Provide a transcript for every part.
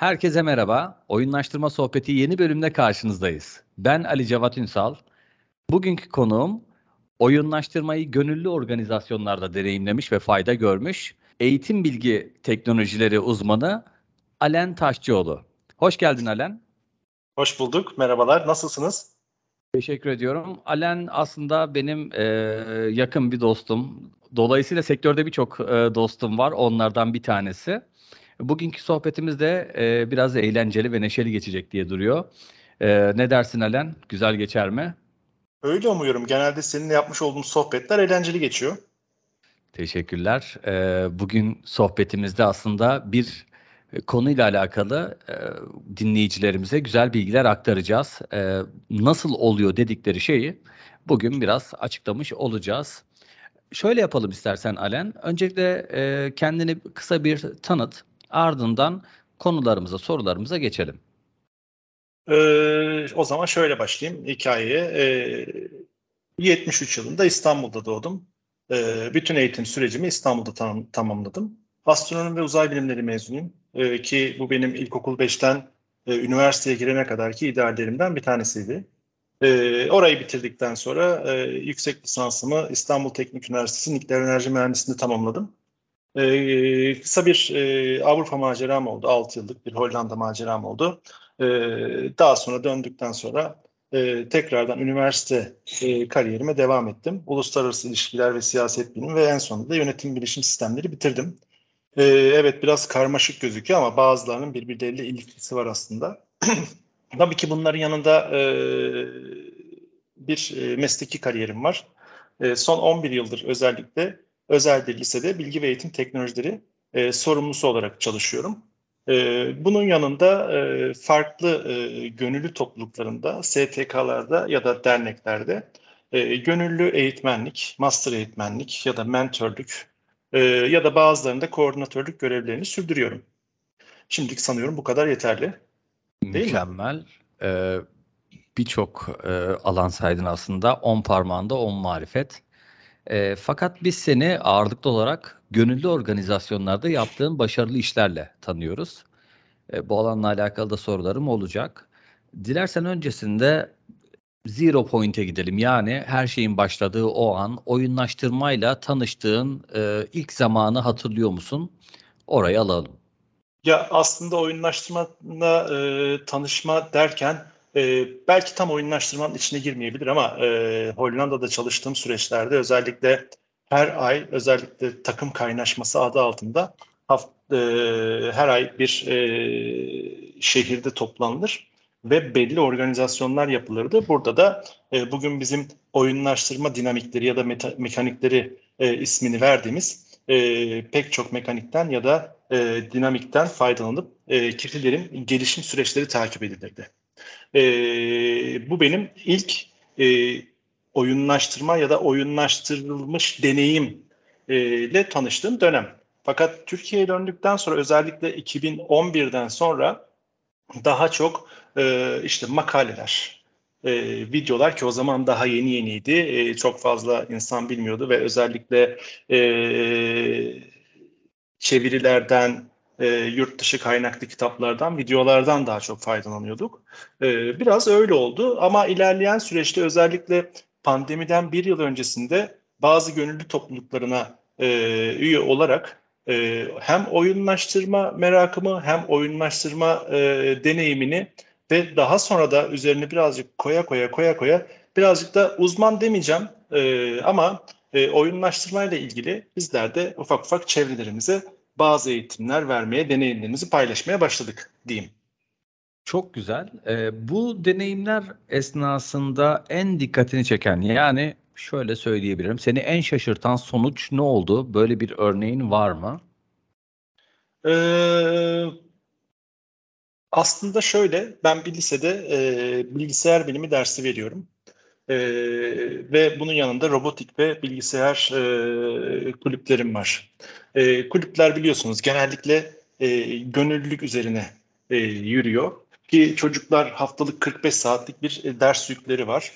Herkese merhaba. Oyunlaştırma Sohbeti yeni bölümde karşınızdayız. Ben Ali Cevat Ünsal. Bugünkü konuğum oyunlaştırmayı gönüllü organizasyonlarda deneyimlemiş ve fayda görmüş eğitim bilgi teknolojileri uzmanı Alen Taşçıoğlu. Hoş geldin Alen. Hoş bulduk. Merhabalar. Nasılsınız? Teşekkür ediyorum. Alen aslında benim e, yakın bir dostum. Dolayısıyla sektörde birçok e, dostum var. Onlardan bir tanesi. Bugünkü sohbetimiz de e, biraz eğlenceli ve neşeli geçecek diye duruyor. E, ne dersin Alen? Güzel geçer mi? Öyle umuyorum. Genelde seninle yapmış olduğum sohbetler eğlenceli geçiyor. Teşekkürler. E, bugün sohbetimizde aslında bir konuyla alakalı e, dinleyicilerimize güzel bilgiler aktaracağız. E, nasıl oluyor dedikleri şeyi bugün biraz açıklamış olacağız. Şöyle yapalım istersen Alen. Öncelikle e, kendini kısa bir tanıt. Ardından konularımıza, sorularımıza geçelim. Ee, o zaman şöyle başlayayım hikayeye. Ee, 73 yılında İstanbul'da doğdum. Ee, bütün eğitim sürecimi İstanbul'da tam, tamamladım. Astronomi ve uzay bilimleri mezunuyum. Ee, ki bu benim ilkokul 5'ten e, üniversiteye girene kadarki ideallerimden bir tanesiydi. Ee, orayı bitirdikten sonra e, yüksek lisansımı İstanbul Teknik Üniversitesi Nükleer Enerji Mühendisliğinde tamamladım. Ee, kısa bir e, Avrupa maceram oldu. 6 yıllık bir Hollanda maceram oldu. Ee, daha sonra döndükten sonra e, tekrardan üniversite e, kariyerime devam ettim. Uluslararası ilişkiler ve siyaset bilimi ve en sonunda yönetim bilişim sistemleri bitirdim. Ee, evet biraz karmaşık gözüküyor ama bazılarının birbirleriyle ilişkisi var aslında. Tabii ki bunların yanında e, bir e, mesleki kariyerim var. E, son 11 yıldır özellikle özel bir lisede bilgi ve eğitim teknolojileri e, sorumlusu olarak çalışıyorum. E, bunun yanında e, farklı e, gönüllü topluluklarında, STK'larda ya da derneklerde e, gönüllü eğitmenlik, master eğitmenlik ya da mentörlük e, ya da bazılarında koordinatörlük görevlerini sürdürüyorum. Şimdilik sanıyorum bu kadar yeterli. Değil Mükemmel. Mi? Ee, Birçok e, alan saydın aslında. On parmağında on marifet. E, fakat biz seni ağırlıklı olarak gönüllü organizasyonlarda yaptığın başarılı işlerle tanıyoruz. E, bu alanla alakalı da sorularım olacak. Dilersen öncesinde zero point'e gidelim. Yani her şeyin başladığı o an oyunlaştırmayla tanıştığın e, ilk zamanı hatırlıyor musun? Orayı alalım. Ya aslında oyunlaştırmayla e, tanışma derken e, belki tam oyunlaştırmanın içine girmeyebilir ama e, Hollanda'da çalıştığım süreçlerde özellikle her ay özellikle takım kaynaşması adı altında haft, e, her ay bir e, şehirde toplanılır ve belli organizasyonlar yapılırdı. Burada da e, bugün bizim oyunlaştırma dinamikleri ya da meta, mekanikleri e, ismini verdiğimiz e, pek çok mekanikten ya da e, dinamikten faydalanıp e, kişilerin gelişim süreçleri takip edilirdi. E, bu benim ilk e, oyunlaştırma ya da oyunlaştırılmış deneyim e, ile tanıştığım dönem. Fakat Türkiye'ye döndükten sonra özellikle 2011'den sonra daha çok e, işte makaleler, e, videolar ki o zaman daha yeni yeniydi. E, çok fazla insan bilmiyordu ve özellikle e, çevirilerden, e, yurt dışı kaynaklı kitaplardan, videolardan daha çok faydalanıyorduk. E, biraz öyle oldu ama ilerleyen süreçte özellikle pandemiden bir yıl öncesinde bazı gönüllü topluluklarına e, üye olarak e, hem oyunlaştırma merakımı hem oyunlaştırma e, deneyimini ve daha sonra da üzerine birazcık koya koya koya koya birazcık da uzman demeyeceğim e, ama e, oyunlaştırmayla ilgili bizler de ufak ufak çevrelerimize bazı eğitimler vermeye, deneyimlerimizi paylaşmaya başladık diyeyim. Çok güzel. Ee, bu deneyimler esnasında en dikkatini çeken yani şöyle söyleyebilirim. Seni en şaşırtan sonuç ne oldu? Böyle bir örneğin var mı? Ee, aslında şöyle, ben bir lisede e, bilgisayar bilimi dersi veriyorum. E, ve bunun yanında robotik ve bilgisayar e, kulüplerim var. E, kulüpler biliyorsunuz genellikle e, gönüllülük üzerine e, yürüyor. Ki çocuklar haftalık 45 saatlik bir e, ders yükleri var.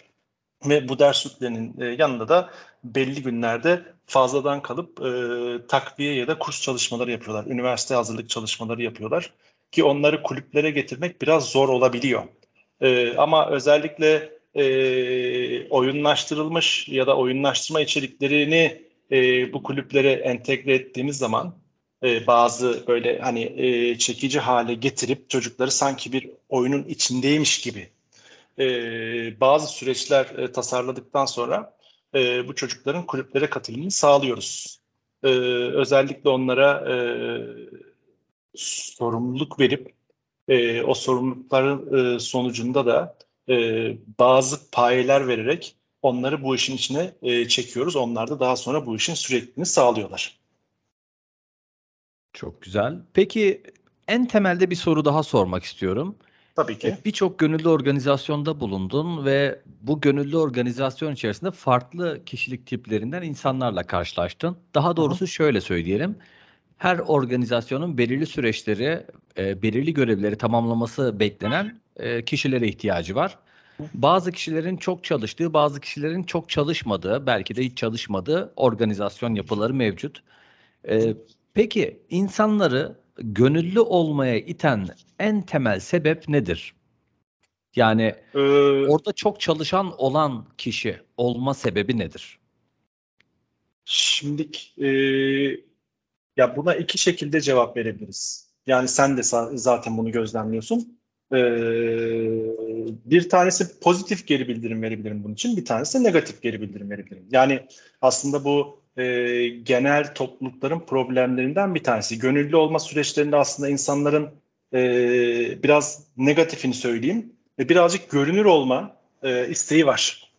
Ve bu ders yüklerinin e, yanında da belli günlerde fazladan kalıp e, takviye ya da kurs çalışmaları yapıyorlar. Üniversite hazırlık çalışmaları yapıyorlar. ki onları kulüplere getirmek biraz zor olabiliyor. E, ama özellikle e, oyunlaştırılmış ya da oyunlaştırma içeriklerini e, bu kulüplere entegre ettiğimiz zaman e, bazı böyle hani e, çekici hale getirip çocukları sanki bir oyunun içindeymiş gibi e, bazı süreçler e, tasarladıktan sonra e, bu çocukların kulüplere katılımını sağlıyoruz. E, özellikle onlara e, sorumluluk verip e, o sorumlulukların e, sonucunda da e, bazı payeler vererek onları bu işin içine e, çekiyoruz. Onlar da daha sonra bu işin sürekliliğini sağlıyorlar. Çok güzel. Peki en temelde bir soru daha sormak istiyorum. Tabii ki. E, birçok gönüllü organizasyonda bulundun ve bu gönüllü organizasyon içerisinde farklı kişilik tiplerinden insanlarla karşılaştın. Daha doğrusu şöyle söyleyelim. Her organizasyonun belirli süreçleri, e, belirli görevleri tamamlaması beklenen e, kişilere ihtiyacı var. Bazı kişilerin çok çalıştığı, bazı kişilerin çok çalışmadığı, belki de hiç çalışmadığı organizasyon yapıları mevcut. E, peki insanları gönüllü olmaya iten en temel sebep nedir? Yani Ee, orada çok çalışan olan kişi olma sebebi nedir? Şimdilik e, ya buna iki şekilde cevap verebiliriz. Yani sen de zaten bunu gözlemliyorsun. Ee, bir tanesi pozitif geri bildirim verebilirim bunun için, bir tanesi negatif geri bildirim verebilirim. Yani aslında bu e, genel toplulukların problemlerinden bir tanesi. Gönüllü olma süreçlerinde aslında insanların e, biraz negatifini söyleyeyim ve birazcık görünür olma e, isteği var.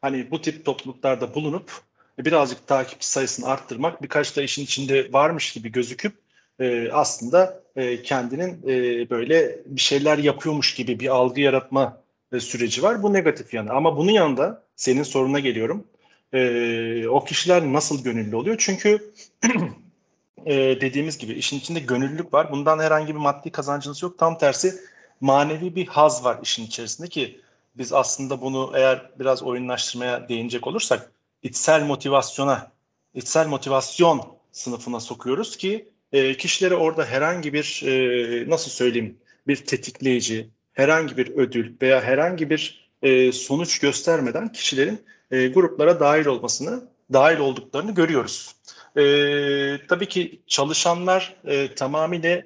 Hani bu tip topluluklarda bulunup birazcık takipçi sayısını arttırmak, birkaç da işin içinde varmış gibi gözüküp e, aslında e, kendinin e, böyle bir şeyler yapıyormuş gibi bir algı yaratma e, süreci var. Bu negatif yanı. Ama bunun yanında senin soruna geliyorum. E, o kişiler nasıl gönüllü oluyor? Çünkü e, dediğimiz gibi işin içinde gönüllülük var. Bundan herhangi bir maddi kazancınız yok. Tam tersi manevi bir haz var işin içerisinde ki biz aslında bunu eğer biraz oyunlaştırmaya değinecek olursak içsel motivasyona, içsel motivasyon sınıfına sokuyoruz ki e, kişilere orada herhangi bir e, nasıl söyleyeyim bir tetikleyici, herhangi bir ödül veya herhangi bir e, sonuç göstermeden kişilerin e, gruplara dahil olmasını, dahil olduklarını görüyoruz. E, tabii ki çalışanlar e, tamamıyla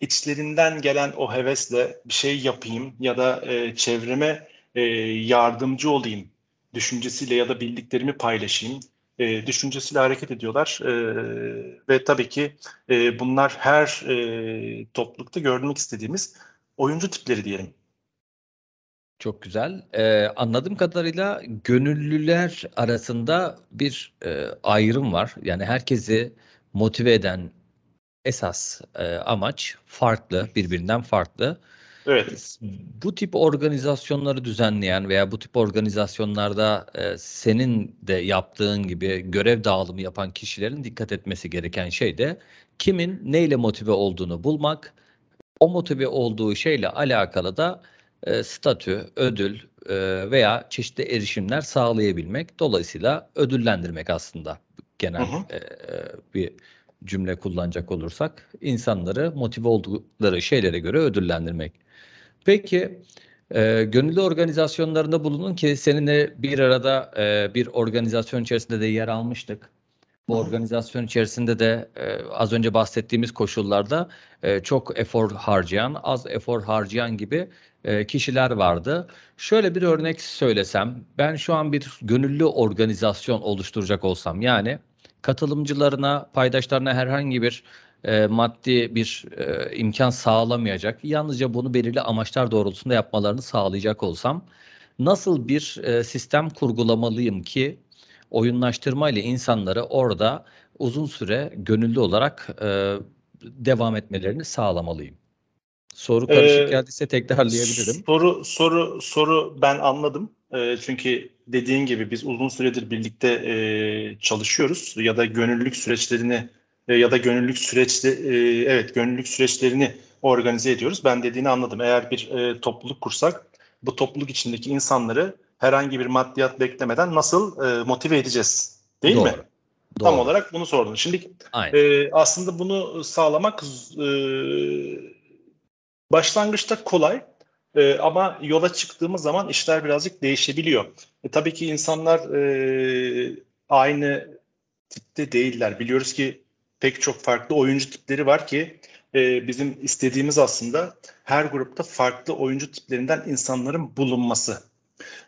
içlerinden gelen o hevesle bir şey yapayım ya da e, çevreme e, yardımcı olayım düşüncesiyle ya da bildiklerimi paylaşayım e, düşüncesiyle hareket ediyorlar e, ve tabii ki e, bunlar her e, toplulukta görmek istediğimiz oyuncu tipleri diyelim. Çok güzel. Ee, anladığım kadarıyla gönüllüler arasında bir e, ayrım var. Yani herkesi motive eden esas e, amaç farklı, birbirinden farklı. Evet. Bu tip organizasyonları düzenleyen veya bu tip organizasyonlarda e, senin de yaptığın gibi görev dağılımı yapan kişilerin dikkat etmesi gereken şey de kimin neyle motive olduğunu bulmak, o motive olduğu şeyle alakalı da e, statü, ödül e, veya çeşitli erişimler sağlayabilmek. Dolayısıyla ödüllendirmek aslında genel Hı hı. e, bir cümle kullanacak olursak insanları motive oldukları şeylere göre ödüllendirmek. Peki e, gönüllü organizasyonlarında bulunun ki seninle bir arada e, bir organizasyon içerisinde de yer almıştık. Bu organizasyon içerisinde de e, az önce bahsettiğimiz koşullarda e, çok efor harcayan, az efor harcayan gibi e, kişiler vardı. Şöyle bir örnek söylesem, ben şu an bir gönüllü organizasyon oluşturacak olsam, yani katılımcılarına, paydaşlarına herhangi bir e, maddi bir e, imkan sağlamayacak, yalnızca bunu belirli amaçlar doğrultusunda yapmalarını sağlayacak olsam, nasıl bir e, sistem kurgulamalıyım ki oyunlaştırma ile insanları orada uzun süre gönüllü olarak e, devam etmelerini sağlamalıyım. Soru karışık Ee, geldiyse tekrarlayabilirim. Soru soru soru ben anladım. E, çünkü dediğin gibi biz uzun süredir birlikte e, çalışıyoruz ya da gönüllülük süreçlerini e, ya da gönüllülük süreçte e, evet gönüllülük süreçlerini organize ediyoruz. Ben dediğini anladım. Eğer bir e, topluluk kursak bu topluluk içindeki insanları herhangi bir maddiyat beklemeden nasıl e, motive edeceğiz? Değil Doğru. mi? Doğru. Tam olarak bunu sordun. Şimdi Aynen. e, aslında bunu sağlamak e, Başlangıçta kolay e, ama yola çıktığımız zaman işler birazcık değişebiliyor. E, tabii ki insanlar e, aynı tipte değiller. Biliyoruz ki pek çok farklı oyuncu tipleri var ki e, bizim istediğimiz aslında her grupta farklı oyuncu tiplerinden insanların bulunması.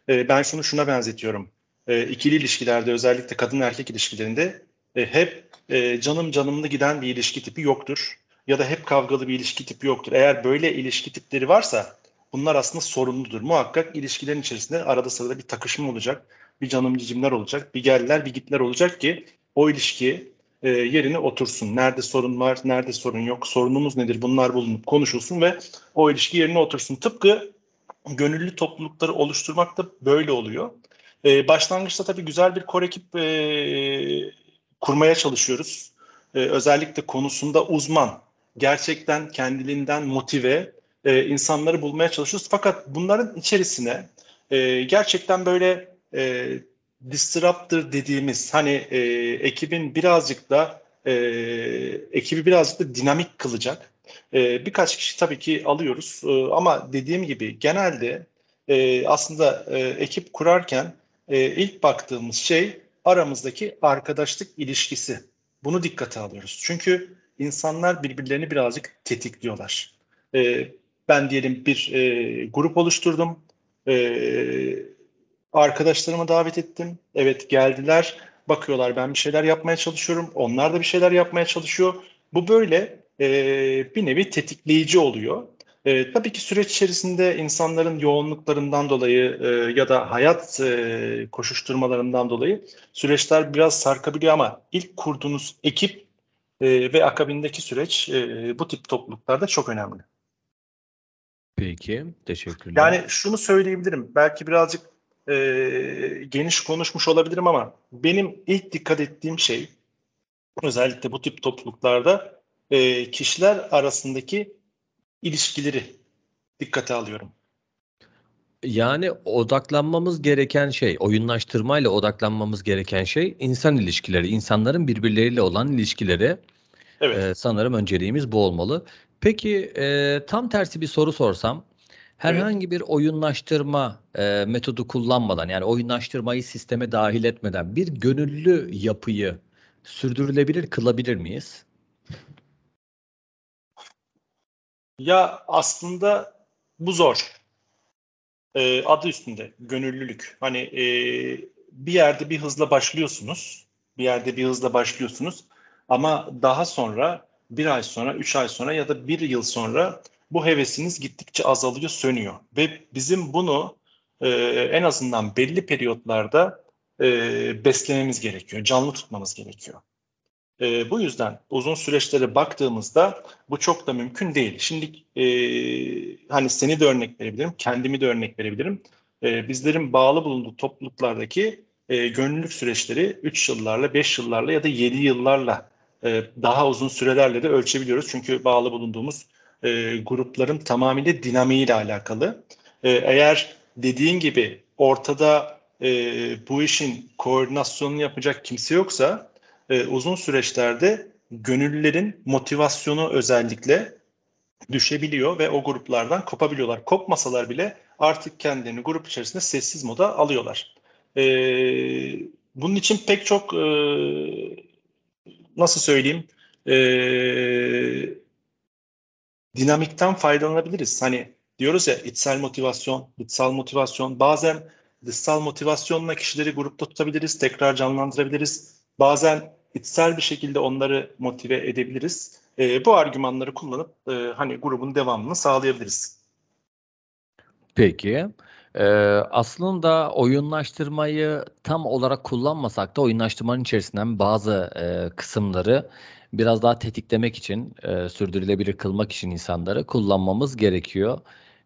E, ben şunu şuna benzetiyorum. E, ikili ilişkilerde özellikle kadın erkek ilişkilerinde e, hep e, canım canımlı giden bir ilişki tipi yoktur. Ya da hep kavgalı bir ilişki tipi yoktur. Eğer böyle ilişki tipleri varsa bunlar aslında sorunludur. Muhakkak ilişkilerin içerisinde arada sırada bir takışma olacak. Bir canım cicimler olacak. Bir geldiler bir gitler olacak ki o ilişki e, yerine otursun. Nerede sorun var, nerede sorun yok, sorunumuz nedir bunlar bulunup konuşulsun ve o ilişki yerine otursun. Tıpkı gönüllü toplulukları oluşturmak da böyle oluyor. E, başlangıçta tabii güzel bir kor ekip e, kurmaya çalışıyoruz. E, özellikle konusunda uzman, gerçekten kendiliğinden motive e, insanları bulmaya çalışıyoruz. Fakat bunların içerisine e, gerçekten böyle e, disruptor dediğimiz hani e, ekibin birazcık da e, ekibi birazcık da dinamik kılacak e, birkaç kişi tabii ki alıyoruz e, ama dediğim gibi genelde e, aslında e, ekip kurarken e, ilk baktığımız şey aramızdaki arkadaşlık ilişkisi. Bunu dikkate alıyoruz. Çünkü insanlar birbirlerini birazcık tetikliyorlar. E, ben diyelim bir e, grup oluşturdum. E, arkadaşlarımı davet ettim. Evet geldiler. Bakıyorlar ben bir şeyler yapmaya çalışıyorum. Onlar da bir şeyler yapmaya çalışıyor. Bu böyle e, bir nevi tetikleyici oluyor. E, tabii ki süreç içerisinde insanların yoğunluklarından dolayı e, ya da hayat e, koşuşturmalarından dolayı süreçler biraz sarkabiliyor ama ilk kurduğunuz ekip e, ve akabindeki süreç e, bu tip topluluklarda çok önemli. Peki, teşekkürler. Yani şunu söyleyebilirim, belki birazcık e, geniş konuşmuş olabilirim ama benim ilk dikkat ettiğim şey özellikle bu tip topluluklarda e, kişiler arasındaki ilişkileri dikkate alıyorum. Yani odaklanmamız gereken şey, oyunlaştırmayla odaklanmamız gereken şey insan ilişkileri, insanların birbirleriyle olan ilişkileri. Evet. Ee, sanırım önceliğimiz bu olmalı. Peki e, tam tersi bir soru sorsam, herhangi bir oyunlaştırma e, metodu kullanmadan, yani oyunlaştırmayı sisteme dahil etmeden bir gönüllü yapıyı sürdürülebilir kılabilir miyiz? Ya aslında bu zor. Ee, adı üstünde gönüllülük. Hani e, bir yerde bir hızla başlıyorsunuz. Bir yerde bir hızla başlıyorsunuz. Ama daha sonra bir ay sonra, üç ay sonra ya da bir yıl sonra bu hevesiniz gittikçe azalıyor, sönüyor. Ve bizim bunu e, en azından belli periyotlarda e, beslememiz gerekiyor, canlı tutmamız gerekiyor. E, bu yüzden uzun süreçlere baktığımızda bu çok da mümkün değil. Şimdi e, hani seni de örnek verebilirim, kendimi de örnek verebilirim. E, bizlerin bağlı bulunduğu topluluklardaki e, gönüllülük süreçleri 3 yıllarla, 5 yıllarla ya da 7 yıllarla e, daha uzun sürelerle de ölçebiliyoruz. Çünkü bağlı bulunduğumuz e, grupların tamamıyla dinamiğiyle alakalı. E, eğer dediğin gibi ortada e, bu işin koordinasyonunu yapacak kimse yoksa e, uzun süreçlerde gönüllülerin motivasyonu özellikle düşebiliyor ve o gruplardan kopabiliyorlar. Kopmasalar bile artık kendilerini grup içerisinde sessiz moda alıyorlar. E, bunun için pek çok e, nasıl söyleyeyim e, dinamikten faydalanabiliriz. Hani diyoruz ya içsel motivasyon, dışsal motivasyon. Bazen dışsal motivasyonla kişileri grupta tutabiliriz, tekrar canlandırabiliriz. Bazen içsel bir şekilde onları motive edebiliriz. E, bu argümanları kullanıp e, hani grubun devamını sağlayabiliriz. Peki. Ee, aslında oyunlaştırmayı tam olarak kullanmasak da oyunlaştırmanın içerisinden bazı e, kısımları biraz daha tetiklemek için, e, sürdürülebilir kılmak için insanları kullanmamız gerekiyor.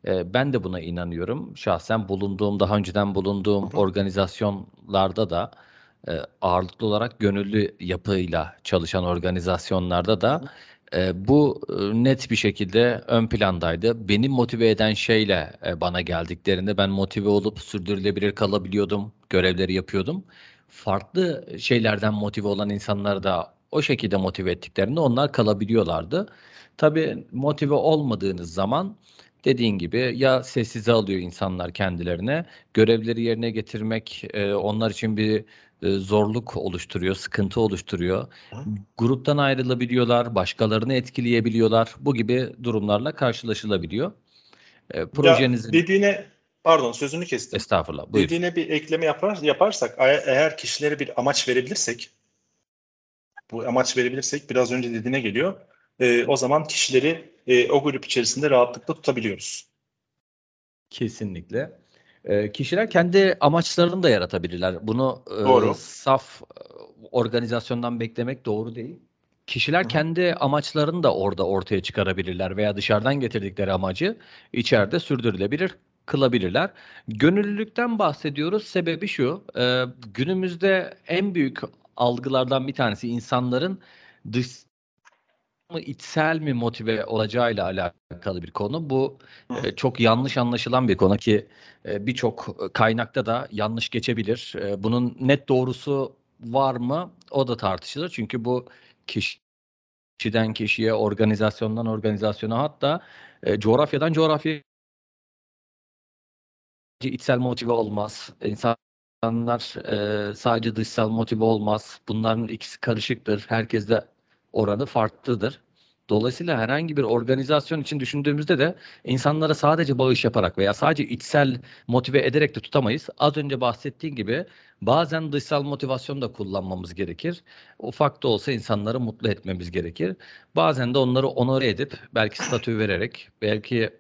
E, ben de buna inanıyorum. Şahsen bulunduğum, daha önceden bulunduğum organizasyonlarda da e, ağırlıklı olarak gönüllü yapıyla çalışan organizasyonlarda da e, bu e, net bir şekilde ön plandaydı. Beni motive eden şeyle e, bana geldiklerinde ben motive olup sürdürülebilir kalabiliyordum, görevleri yapıyordum. Farklı şeylerden motive olan insanlar da o şekilde motive ettiklerinde onlar kalabiliyorlardı. Tabii motive olmadığınız zaman dediğin gibi ya sessize alıyor insanlar kendilerine, görevleri yerine getirmek e, onlar için bir zorluk oluşturuyor, sıkıntı oluşturuyor. Gruptan ayrılabiliyorlar, başkalarını etkileyebiliyorlar. Bu gibi durumlarla karşılaşılabiliyor. E, projenizin... Ya dediğine pardon sözünü kestim. Estağfurullah. Buyur. Dediğine bir ekleme yapar, yaparsak eğer kişilere bir amaç verebilirsek bu amaç verebilirsek biraz önce dediğine geliyor. E, o zaman kişileri e, o grup içerisinde rahatlıkla tutabiliyoruz. Kesinlikle. E, kişiler kendi amaçlarını da yaratabilirler. Bunu E, saf organizasyondan beklemek doğru değil. Kişiler kendi amaçlarını da orada ortaya çıkarabilirler veya dışarıdan getirdikleri amacı içeride sürdürülebilir kılabilirler. Gönüllülükten bahsediyoruz. Sebebi şu, e, günümüzde en büyük algılardan bir tanesi insanların dış mı içsel mi motive olacağıyla alakalı bir konu. Bu e, çok yanlış anlaşılan bir konu ki e, birçok kaynakta da yanlış geçebilir. E, bunun net doğrusu var mı? O da tartışılır. Çünkü bu kişiden kişiye, organizasyondan organizasyona hatta e, coğrafyadan coğrafyaya içsel motive olmaz. İnsanlar e, sadece dışsal motive olmaz. Bunların ikisi karışıktır. Herkes de oranı farklıdır. Dolayısıyla herhangi bir organizasyon için düşündüğümüzde de insanlara sadece bağış yaparak veya sadece içsel motive ederek de tutamayız. Az önce bahsettiğim gibi bazen dışsal motivasyon da kullanmamız gerekir. Ufak da olsa insanları mutlu etmemiz gerekir. Bazen de onları onore edip belki statü vererek belki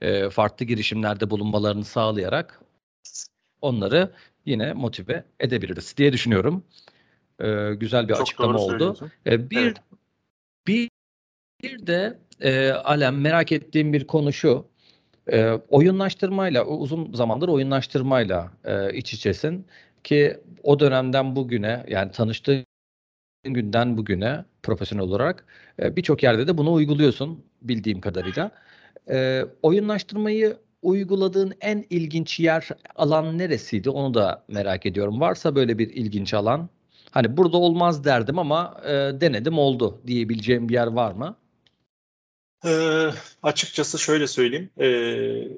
e, farklı girişimlerde bulunmalarını sağlayarak onları yine motive edebiliriz diye düşünüyorum. E, güzel bir Çok açıklama oldu. E, bir evet. Bir bir de e, Alem merak ettiğim bir konu şu. E, oyunlaştırmayla uzun zamandır oyunlaştırmayla e, iç içesin ki o dönemden bugüne yani tanıştığın günden bugüne profesyonel olarak e, birçok yerde de bunu uyguluyorsun bildiğim kadarıyla. E, oyunlaştırmayı uyguladığın en ilginç yer alan neresiydi? Onu da merak ediyorum. Varsa böyle bir ilginç alan. Hani burada olmaz derdim ama e, denedim oldu diyebileceğim bir yer var mı? Ee, açıkçası şöyle söyleyeyim. Ee,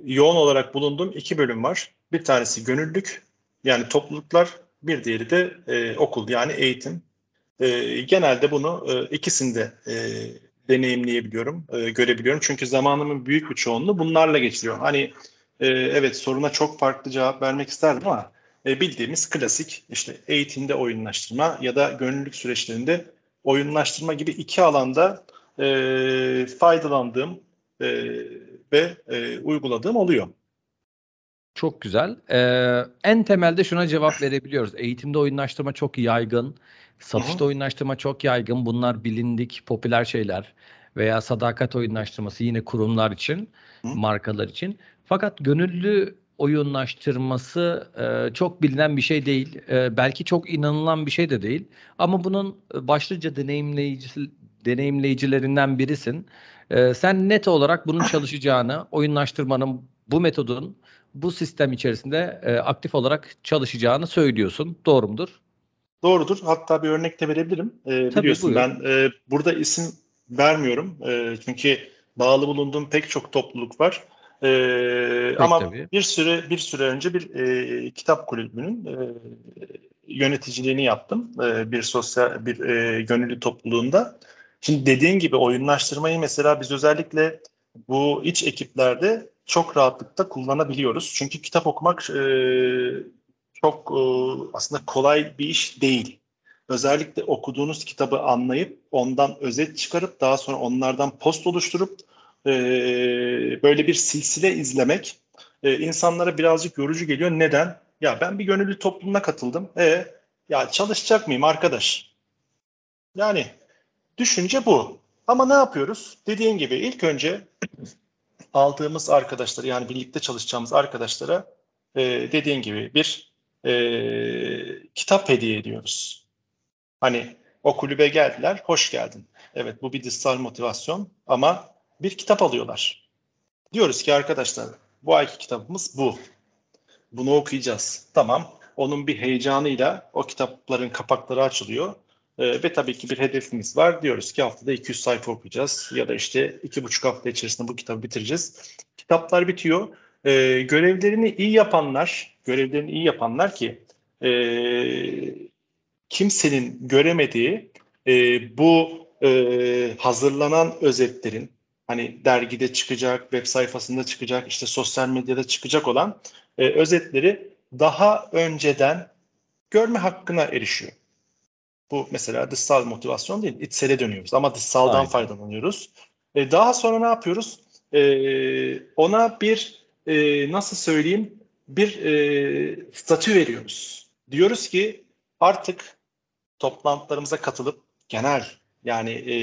yoğun olarak bulunduğum iki bölüm var. Bir tanesi gönüllülük yani topluluklar, bir diğeri de e, okul yani eğitim. E, genelde bunu e, ikisinde e, deneyimleyebiliyorum, e, görebiliyorum. Çünkü zamanımın büyük bir çoğunluğu bunlarla geçiriyor. Hani e, evet soruna çok farklı cevap vermek isterdim ama e, bildiğimiz klasik işte eğitimde oyunlaştırma ya da gönüllülük süreçlerinde oyunlaştırma gibi iki alanda e, faydalandığım e, ve e, uyguladığım oluyor. Çok güzel. Ee, en temelde şuna cevap verebiliyoruz. Eğitimde oyunlaştırma çok yaygın. Satışta Hı-hı. oyunlaştırma çok yaygın. Bunlar bilindik, popüler şeyler. Veya sadakat oyunlaştırması yine kurumlar için, Hı-hı. markalar için. Fakat gönüllü oyunlaştırması e, çok bilinen bir şey değil. E, belki çok inanılan bir şey de değil. Ama bunun başlıca deneyimleyici, deneyimleyicilerinden birisin. E, sen net olarak bunun çalışacağını, oyunlaştırmanın, bu metodun bu sistem içerisinde e, aktif olarak çalışacağını söylüyorsun. Doğru mudur? Doğrudur. Hatta bir örnek de verebilirim. E, Tabii, biliyorsun buyur. ben e, burada isim vermiyorum. E, çünkü bağlı bulunduğum pek çok topluluk var. E, ama tabii. bir süre bir süre önce bir e, kitap kulübünün e, yöneticiliğini yaptım. E, bir sosyal bir e, gönüllü topluluğunda. Şimdi dediğin gibi oyunlaştırmayı mesela biz özellikle bu iç ekiplerde çok rahatlıkla kullanabiliyoruz. Çünkü kitap okumak e, çok e, aslında kolay bir iş değil. Özellikle okuduğunuz kitabı anlayıp ondan özet çıkarıp daha sonra onlardan post oluşturup e, böyle bir silsile izlemek e, insanlara birazcık yorucu geliyor. Neden? Ya ben bir gönüllü toplumuna katıldım. E ya çalışacak mıyım arkadaş? Yani Düşünce bu. Ama ne yapıyoruz? Dediğim gibi ilk önce aldığımız arkadaşlar yani birlikte çalışacağımız arkadaşlara e, dediğin gibi bir e, kitap hediye ediyoruz. Hani o kulübe geldiler, hoş geldin. Evet bu bir dışsal motivasyon ama bir kitap alıyorlar. Diyoruz ki arkadaşlar bu ayki kitabımız bu. Bunu okuyacağız. Tamam. Onun bir heyecanıyla o kitapların kapakları açılıyor E, ve tabii ki bir hedefimiz var. Diyoruz ki haftada 200 sayfa okuyacağız ya da işte iki buçuk hafta içerisinde bu kitabı bitireceğiz. Kitaplar bitiyor. E, görevlerini iyi yapanlar, görevlerini iyi yapanlar ki e, kimsenin göremediği e, bu e, hazırlanan özetlerin hani dergide çıkacak, web sayfasında çıkacak, işte sosyal medyada çıkacak olan e, özetleri daha önceden görme hakkına erişiyor. Bu mesela dışsal motivasyon değil, içsele dönüyoruz ama dışsaldan Aynen. faydalanıyoruz. E, daha sonra ne yapıyoruz? E, ona bir e, nasıl söyleyeyim bir e, statü veriyoruz. Diyoruz ki artık toplantılarımıza katılıp genel yani e,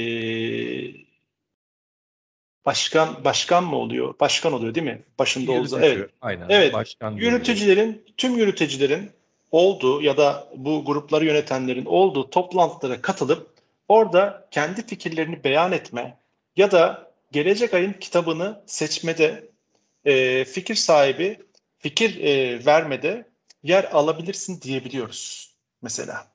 başkan başkan mı oluyor? Başkan oluyor değil mi? Başında olduğu. Evet. Aynen. Evet. Başkan yöneticilerin diyor. tüm yöneticilerin olduğu ya da bu grupları yönetenlerin olduğu toplantılara katılıp orada kendi fikirlerini beyan etme ya da gelecek ayın kitabını seçmede e, fikir sahibi fikir e, vermede yer alabilirsin diyebiliyoruz mesela.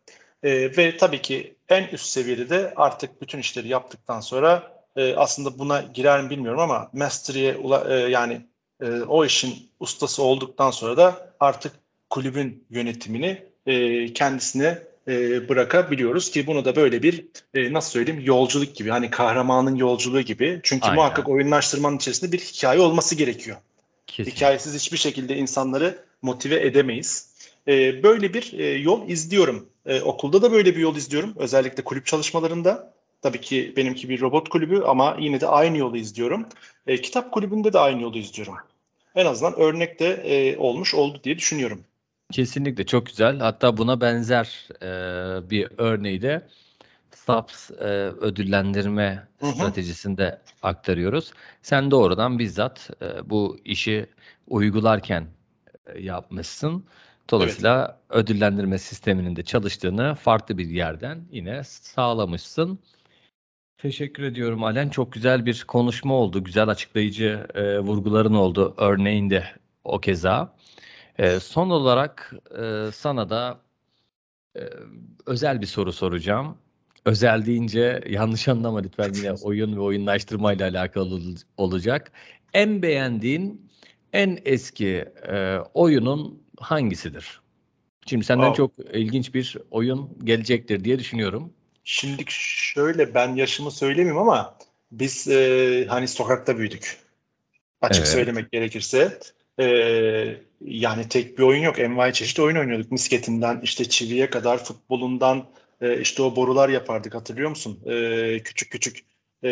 E, ve tabii ki en üst seviyede de artık bütün işleri yaptıktan sonra e, aslında buna girer mi bilmiyorum ama mastery'e e, yani e, o işin ustası olduktan sonra da artık kulübün yönetimini e, kendisine e, bırakabiliyoruz ki bunu da böyle bir e, nasıl söyleyeyim yolculuk gibi hani kahramanın yolculuğu gibi çünkü Aynen. muhakkak oyunlaştırmanın içerisinde bir hikaye olması gerekiyor. Kesinlikle. Hikayesiz hiçbir şekilde insanları motive edemeyiz. E, böyle bir e, yol izliyorum. E, okulda da böyle bir yol izliyorum. Özellikle kulüp çalışmalarında. Tabii ki benimki bir robot kulübü ama yine de aynı yolu izliyorum. E, kitap kulübünde de aynı yolu izliyorum. En azından örnek de e, olmuş oldu diye düşünüyorum. Kesinlikle çok güzel. Hatta buna benzer e, bir örneği de SAPS e, ödüllendirme hı hı. stratejisinde aktarıyoruz. Sen doğrudan bizzat e, bu işi uygularken e, yapmışsın. Dolayısıyla evet. ödüllendirme sisteminin de çalıştığını farklı bir yerden yine sağlamışsın. Teşekkür ediyorum Alen. Çok güzel bir konuşma oldu. Güzel açıklayıcı e, vurguların oldu. Örneğinde o keza. E, son olarak e, sana da e, özel bir soru soracağım. Özel deyince yanlış anlama lütfen yine oyun ve oyunlaştırma ile alakalı olacak. En beğendiğin en eski e, oyunun hangisidir? Şimdi senden wow. çok ilginç bir oyun gelecektir diye düşünüyorum. Şimdi şöyle ben yaşımı söylemeyeyim ama biz e, hani sokakta büyüdük. Açık evet. söylemek gerekirse. E, yani tek bir oyun yok. Envai çeşit oyun oynuyorduk. Misketinden işte çiviye kadar futbolundan e, işte o borular yapardık hatırlıyor musun? E, küçük küçük e,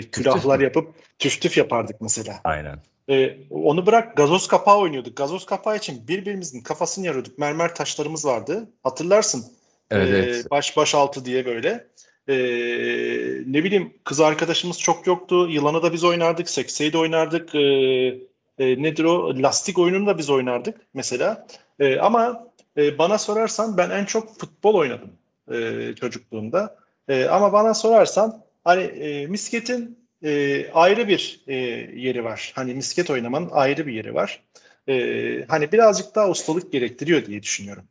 külahlar yapıp tüf tüf yapardık mesela. Aynen. E, onu bırak gazoz kapağı oynuyorduk. Gazoz kapağı için birbirimizin kafasını yarıyorduk. Mermer taşlarımız vardı. Hatırlarsın. Evet, e, evet. Baş baş altı diye böyle. E, ne bileyim kız arkadaşımız çok yoktu. Yılanı da biz oynardık. Sekseyi de oynardık. E, e, nedir o? Lastik oyununu da biz oynardık mesela. E, ama e, bana sorarsan ben en çok futbol oynadım e, çocukluğumda. E, ama bana sorarsan hani e, misketin e, ayrı bir e, yeri var. Hani misket oynamanın ayrı bir yeri var. E, hani birazcık daha ustalık gerektiriyor diye düşünüyorum.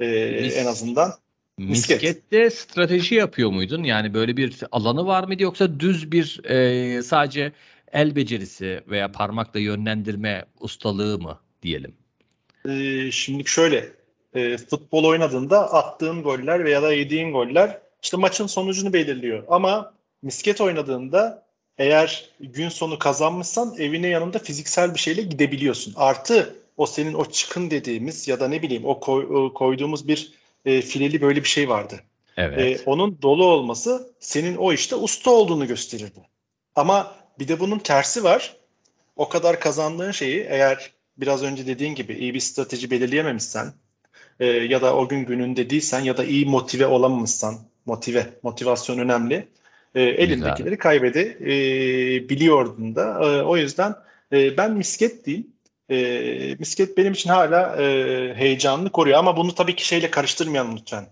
E, Mis, en azından. Misket. Miskette strateji yapıyor muydun? Yani böyle bir alanı var mıydı yoksa düz bir e, sadece el becerisi veya parmakla yönlendirme ustalığı mı diyelim? E, şimdi şöyle e, futbol oynadığında attığın goller veya da yediğin goller işte maçın sonucunu belirliyor. Ama misket oynadığında eğer gün sonu kazanmışsan evine yanında fiziksel bir şeyle gidebiliyorsun. Artı o senin o çıkın dediğimiz ya da ne bileyim o koy, koyduğumuz bir e, fileli böyle bir şey vardı. Evet. E, onun dolu olması senin o işte usta olduğunu gösterirdi. Ama bir de bunun tersi var. O kadar kazandığın şeyi eğer biraz önce dediğin gibi iyi bir strateji belirleyememişsen e, ya da o gün gününde değilsen ya da iyi motive olamamışsan motive, motivasyon önemli e, elindekileri kaybede e, biliyordun da. E, o yüzden e, ben misket değil. E, misket benim için hala e, heyecanlı koruyor ama bunu tabii ki şeyle karıştırmayalım lütfen.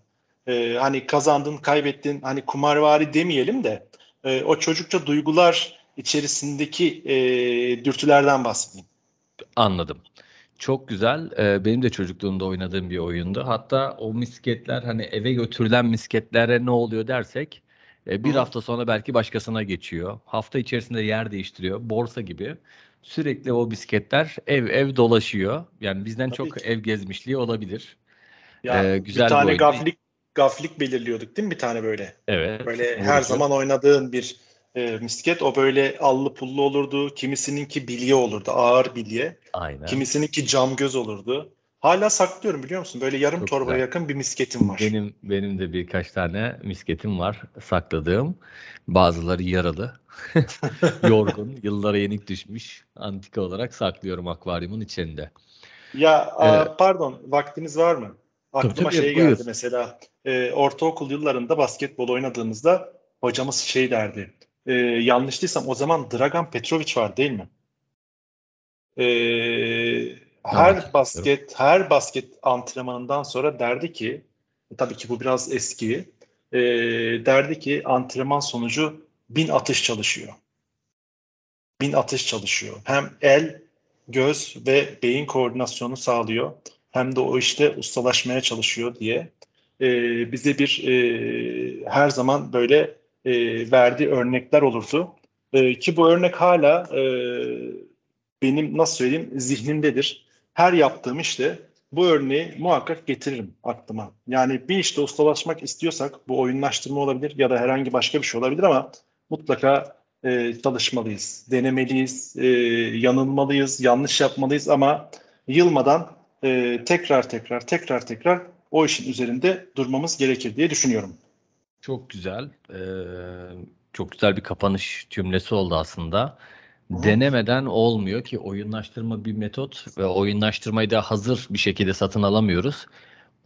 E, hani kazandın, kaybettin, hani kumarvari demeyelim de e, o çocukça duygular içerisindeki e, dürtülerden bahsedeyim. Anladım. Çok güzel. Ee, benim de çocukluğumda oynadığım bir oyundu. Hatta o misketler hani eve götürülen misketlere ne oluyor dersek e, bir Hı. hafta sonra belki başkasına geçiyor. Hafta içerisinde yer değiştiriyor. Borsa gibi. Sürekli o misketler ev ev dolaşıyor. Yani bizden Tabii çok ki. ev gezmişliği olabilir. Ya Ee, güzel bir bir tane oyun. gaflik gaflik belirliyorduk değil mi bir tane böyle? Evet. Böyle her vurucu. zaman oynadığın bir e, misket o böyle allı pullu olurdu. Kimisininki bilye olurdu, ağır bilye. Aynen. Kimisininki cam göz olurdu. Hala saklıyorum biliyor musun? Böyle yarım Çok torbaya güzel. yakın bir misketim var. Benim benim de birkaç tane misketim var sakladığım. Bazıları yaralı, yorgun, yıllara yenik düşmüş. Antika olarak saklıyorum akvaryumun içinde. Ya Ee, pardon, vaktiniz var mı? Aklıma tabii, şey buyur. geldi mesela. e, ortaokul yıllarında basketbol oynadığımızda hocamız şey derdi. E, yanlış değilsem o zaman Dragan Petrovic var değil mi? E, her hatırlıyorum. basket her basket antrenmanından sonra derdi ki tabii ki bu biraz eski e, derdi ki antrenman sonucu bin atış çalışıyor. Bin atış çalışıyor. Hem el, göz ve beyin koordinasyonu sağlıyor. Hem de o işte ustalaşmaya çalışıyor diye e, bize bir e, her zaman böyle e, verdiği örnekler olurdu. E, ki bu örnek hala e, benim nasıl söyleyeyim zihnimdedir. Her yaptığım işte bu örneği muhakkak getiririm aklıma. Yani bir işte ustalaşmak istiyorsak bu oyunlaştırma olabilir ya da herhangi başka bir şey olabilir ama mutlaka e, çalışmalıyız, denemeliyiz, e, yanılmalıyız, yanlış yapmalıyız ama yılmadan e, tekrar tekrar tekrar tekrar o işin üzerinde durmamız gerekir diye düşünüyorum. Çok güzel. Ee, çok güzel bir kapanış cümlesi oldu aslında. Hı. Denemeden olmuyor ki oyunlaştırma bir metot ve oyunlaştırmayı da hazır bir şekilde satın alamıyoruz.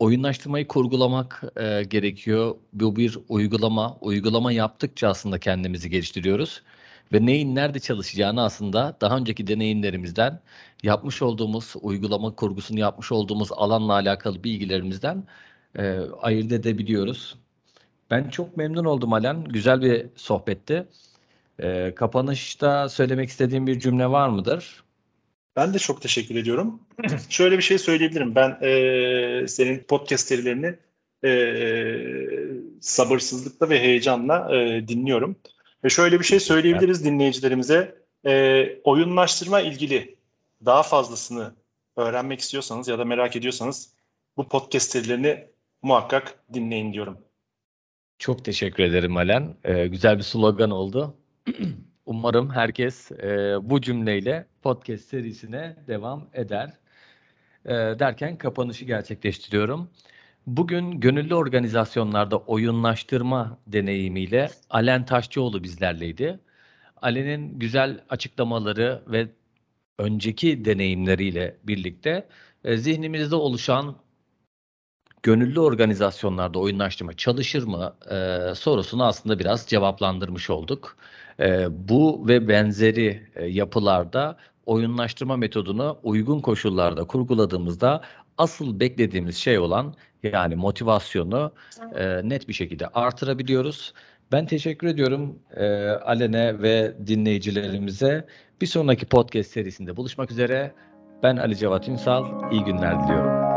Oyunlaştırmayı kurgulamak e, gerekiyor. Bu bir uygulama. Uygulama yaptıkça aslında kendimizi geliştiriyoruz. Ve neyin nerede çalışacağını aslında daha önceki deneyimlerimizden yapmış olduğumuz uygulama kurgusunu yapmış olduğumuz alanla alakalı bilgilerimizden e, ayırt edebiliyoruz. Ben çok memnun oldum Alen. Güzel bir sohbetti. E, kapanışta söylemek istediğim bir cümle var mıdır? Ben de çok teşekkür ediyorum. Şöyle bir şey söyleyebilirim. Ben e, senin podcast serilerini e, sabırsızlıkla ve heyecanla e, dinliyorum. Ve şöyle bir şey söyleyebiliriz dinleyicilerimize. E, oyunlaştırma ilgili daha fazlasını öğrenmek istiyorsanız ya da merak ediyorsanız bu podcast serilerini muhakkak dinleyin diyorum. Çok teşekkür ederim Alen. Ee, güzel bir slogan oldu. Umarım herkes e, bu cümleyle podcast serisine devam eder. E, derken kapanışı gerçekleştiriyorum. Bugün gönüllü organizasyonlarda oyunlaştırma deneyimiyle Alen Taşçıoğlu bizlerleydi. Alen'in güzel açıklamaları ve önceki deneyimleriyle birlikte e, zihnimizde oluşan gönüllü organizasyonlarda oyunlaştırma çalışır mı e, sorusunu aslında biraz cevaplandırmış olduk. E, bu ve benzeri e, yapılarda oyunlaştırma metodunu uygun koşullarda kurguladığımızda asıl beklediğimiz şey olan yani motivasyonu e, net bir şekilde artırabiliyoruz. Ben teşekkür ediyorum e, Alen'e ve dinleyicilerimize. Bir sonraki podcast serisinde buluşmak üzere. Ben Ali Cevat Ünsal. İyi günler diliyorum.